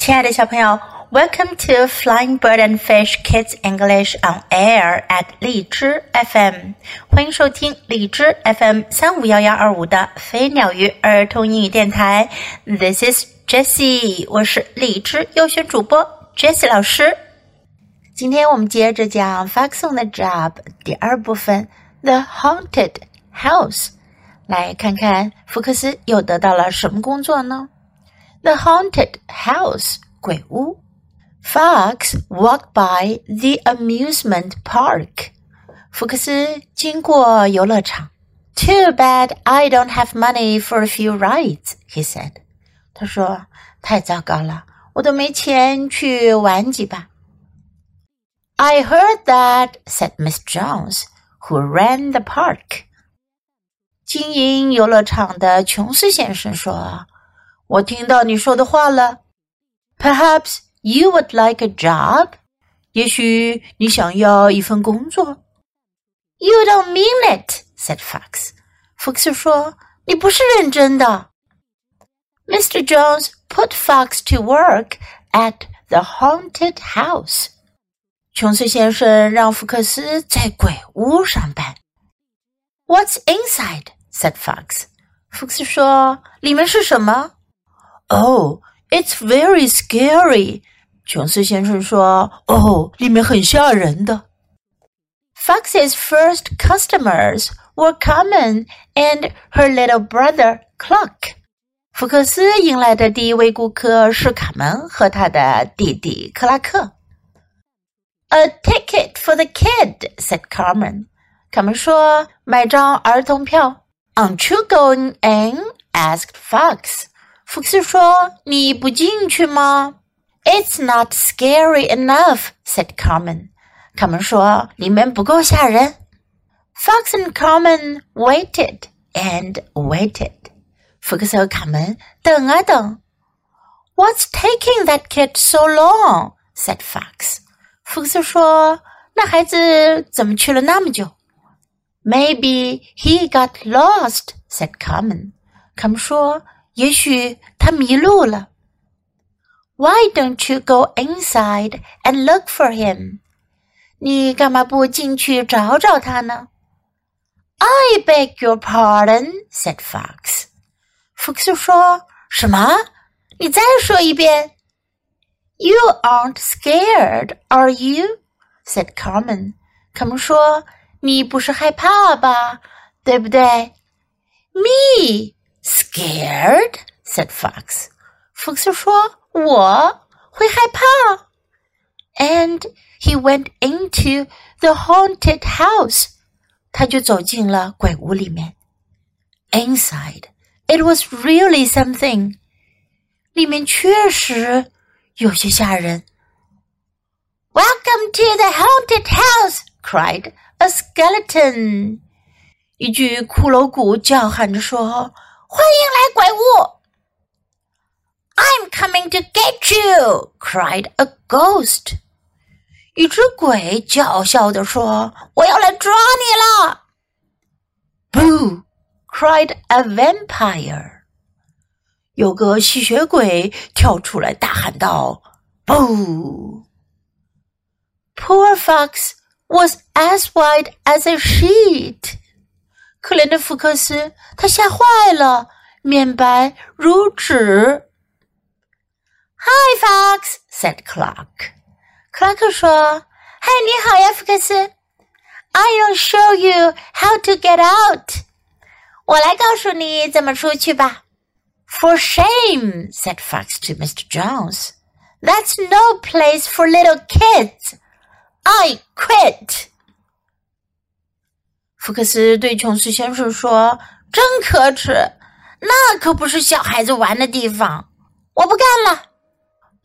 亲爱的小朋友，Welcome to Flying Bird and Fish Kids English on Air at 荔枝 FM，欢迎收听荔枝 FM 三五幺幺二五的飞鸟鱼儿童英语电台。This is Jessie，我是荔枝优选主播 Jessie 老师。今天我们接着讲 Fox on the Job 第二部分 The Haunted House，来看看福克斯又得到了什么工作呢 ？the haunted house 鬼屋。Fox walked by the amusement park. 福克斯经过游乐场。Too bad I don't have money for a few rides, he said. 他说：“太糟糕了，我都没钱去玩几把。” I heard that, said Miss Jones, who ran the park. 经营游乐场的琼斯先生说。 ：“我听到你说的话了。Perhaps you would like a job。也许你想要一份工作。You don't mean it," said Fox. 福克斯说：“你不是认真的。” Mr. Jones put Fox to work at the haunted house. 琼斯先生让福克斯在鬼屋上班。What's inside? said Fox. 福克斯说：“里面是什么？” Oh, it's very scary. 琼斯先生说：“哦，里面很吓人的。” Fox's first customers were Carmen and her little brother Cluck. 福克斯迎来的第一位顾客是卡门和他的弟弟克拉克。A ticket for the kid," said Carmen. 卡门说：“买张儿童票。” Aren't you going in? asked Fox. 福克斯说：“你不进去吗？”“It's not scary enough,” said Carmen. 卡门说：“里面不够吓人。” Fox and Carmen waited and waited. 福克斯和卡门等啊等。“What's taking that kid so long?” said Fox. 福克斯说：“那孩子怎么去了那么久？”“Maybe he got lost,” said Carmen. 卡门说。 也许他迷路了。Why don't you go inside and look for him？你干嘛不进去找找他呢？I beg your pardon，said Fox。福克斯说什么？你再说一遍。You aren't scared, are you? said Carmen. 卡门说：“你不是害怕吧？对不对？”Me Scared? said Fox. 福克斯说：“我会害怕。” And he went into the haunted house. 他就走进了鬼屋里面。Inside, it was really something. 里面确实有些吓人。Welcome to the haunted house! cried a skeleton. 一具骷髅骨叫喊着说。 欢迎来鬼屋！I'm coming to get you! cried a ghost. 一只鬼叫嚣地说：“我要来抓你了！” Boo! cried a vampire. 有个吸血鬼跳出来大喊道：“Boo!” Poor fox was as white as a sheet. 可怜的福克斯，他吓坏了，面白如纸。Hi, Fox," said Clark. 克拉克说：“嗨，你好呀，福克斯。I'll show you how to get out. 我来告诉你怎么出去吧。For shame," said Fox to Mr. Jones. "That's no place for little kids. I quit." 福克斯对琼斯先生说：“真可耻，那可不是小孩子玩的地方，我不干了。”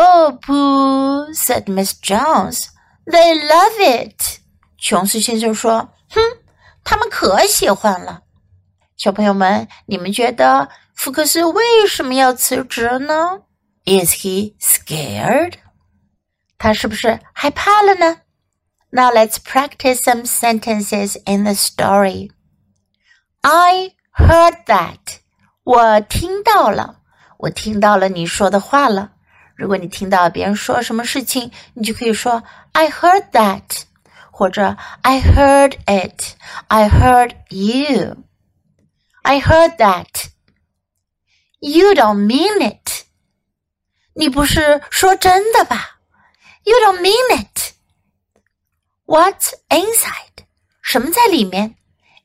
Oh, no,” said Miss Jones. They love it. 琼斯先生说：“哼，他们可喜欢了。”小朋友们，你们觉得福克斯为什么要辞职呢？Is he scared？他是不是害怕了呢 ？Now let's practice some sentences in the story. I heard that. 我听到了，我听到了你说的话了。 如果你听到别人说什么事情，你就可以说 "I heard that"，或者 "I heard it", "I heard you", "I heard that". You don't mean it. 你不是说真的吧？You don't mean it. What's inside? 什么在里面？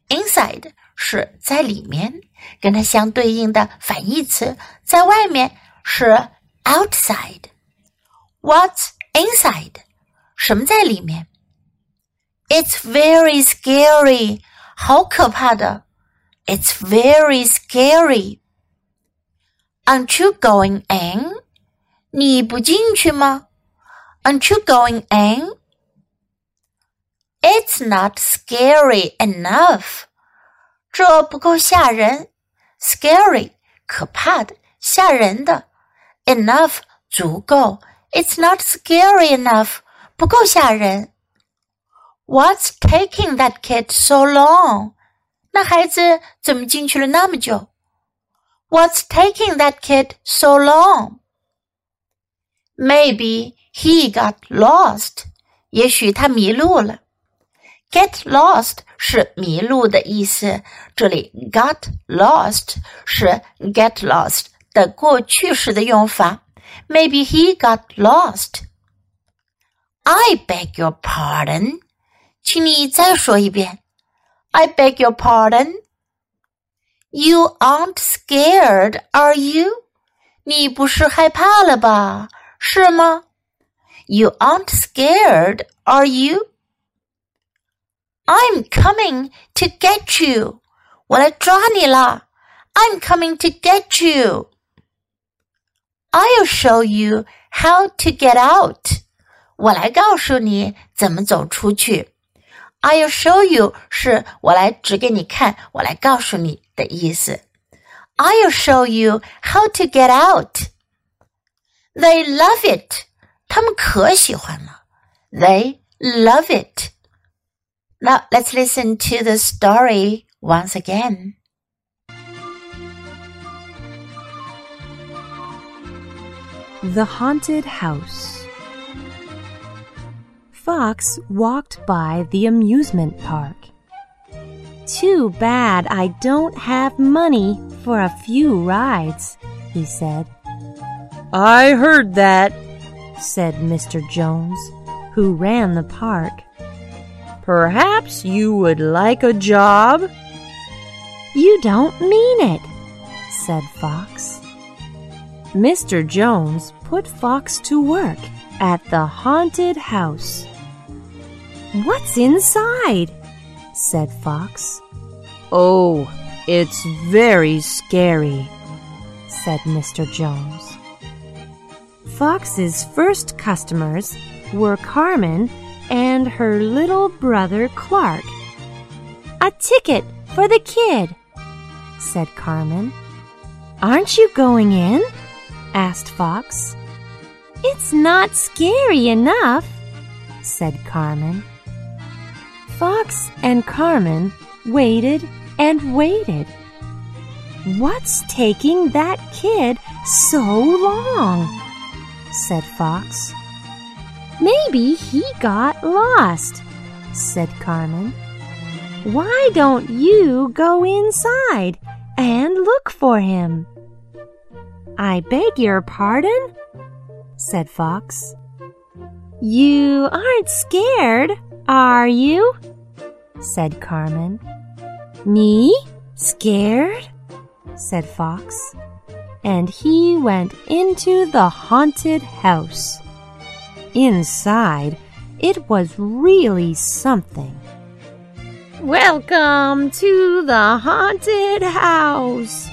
Inside 是在里面，跟它相对应的反义词在外面是 outside。What's inside？什么在里面？It's very scary，好可怕的。It's very scary. Aren't you going in? 你不进去吗？Aren't you going in? It's not scary enough. 这不够吓人。Scary 可怕的、吓人的。Enough 足够。It's not scary enough 不够吓人。What's taking that kid so long? 那孩子怎么进去了那么久？What's taking that kid so long? Maybe he got lost. 也许他迷路了。 Get lost 是迷路的意思，这里 got lost 是 get lost 的过去式的用法。Maybe he got lost. I beg your pardon. 请你再说一遍。I beg your pardon. You aren't scared, are you? 你不是害怕了吧？是吗？You aren't scared, are you? I'm coming to get you. 我来抓你了。I'm coming to get you. I'll show you how to get out. 我来告诉你怎么走出去。I'll show you 是我来指给你看，我来告诉你的意思。I'll show you how to get out. They love it. 他们可喜欢了。They love it. Now let's listen to the story once again. The Haunted House Fox walked by the amusement park. Too bad I don't have money for a few rides, he said. I heard that, said Mr. Jones, who ran the park. Perhaps you would like a job? You don't mean it, said Fox. Mr. Jones put Fox to work at the haunted house. What's inside? said Fox. Oh, it's very scary, said Mr. Jones. Fox's first customers were Carmen and her little brother Clark. A ticket for the kid, said Carmen. Aren't you going in? asked Fox. It's not scary enough, said Carmen. Fox and Carmen waited and waited. What's taking that kid so long? said Fox. Maybe he got lost, said Carmen. Why don't you go inside and look for him? I beg your pardon, said Fox. You aren't scared, are you? said Carmen. Me? Scared? said Fox and he went into the haunted house. Inside, it was really something. Welcome to the haunted house,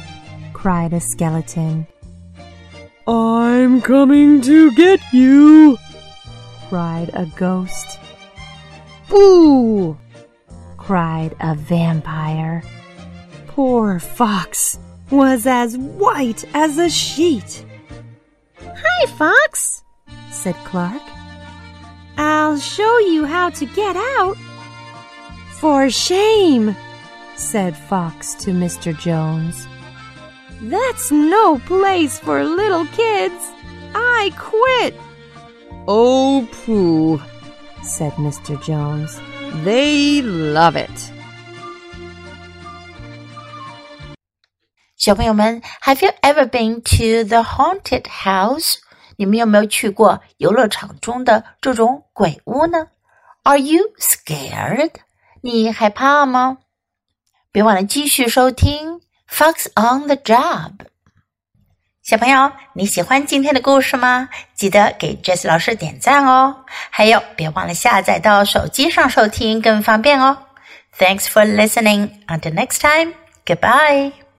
cried a skeleton. I'm coming to get you, cried a ghost. Boo! cried a vampire. Poor fox was as white as a sheet. Hi, Fox, said Clark. I'll show you how to get out. For shame, said Fox to Mr. Jones. That's no place for little kids, I quit. Oh, pooh, said Mr. Jones. They love it. 小朋友们，Have you ever been to the haunted house？ 你们有没有去过游乐场中的这种鬼屋呢？Are you scared？你害怕吗？别忘了继续收听 Fox on the Job。小朋友，你喜欢今天的故事吗？记得给 Jess 老师点赞哦！还有，别忘了下载到手机上收听，更方便哦。Thanks for listening. Until next time. Goodbye.